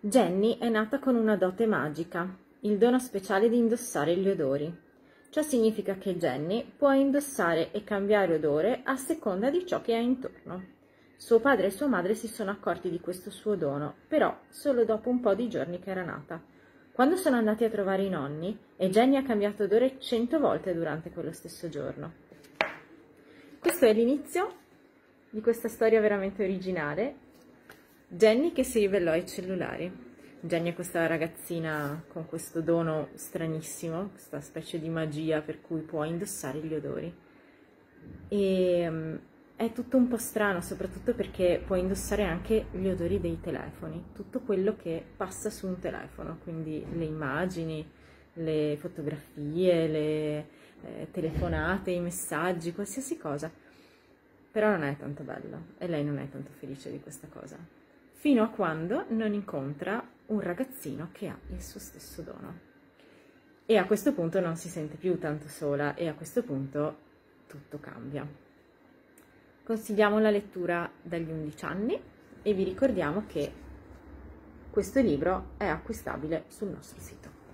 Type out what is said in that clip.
Jenny è nata con una dote magica, il dono speciale di indossare gli odori. Ciò significa che Jenny può indossare e cambiare odore a seconda di ciò che ha intorno. Suo padre e sua madre si sono accorti di questo suo dono, però solo dopo un po' di giorni che era nata. Quando sono andati a trovare i nonni, e Jenny ha cambiato odore cento volte durante quello stesso giorno. Questo è l'inizio di questa storia veramente originale. Jenny che si ribellò ai cellulari. Jenny è questa ragazzina con questo dono stranissimo, questa specie di magia per cui può indossare gli odori. E um, è tutto un po' strano, soprattutto perché puoi indossare anche gli odori dei telefoni, tutto quello che passa su un telefono, quindi le immagini, le fotografie, le eh, telefonate, i messaggi, qualsiasi cosa. Però non è tanto bello e lei non è tanto felice di questa cosa, fino a quando non incontra un ragazzino che ha il suo stesso dono. E a questo punto non si sente più tanto sola e a questo punto tutto cambia. Consigliamo la lettura dagli 11 anni e vi ricordiamo che questo libro è acquistabile sul nostro sito.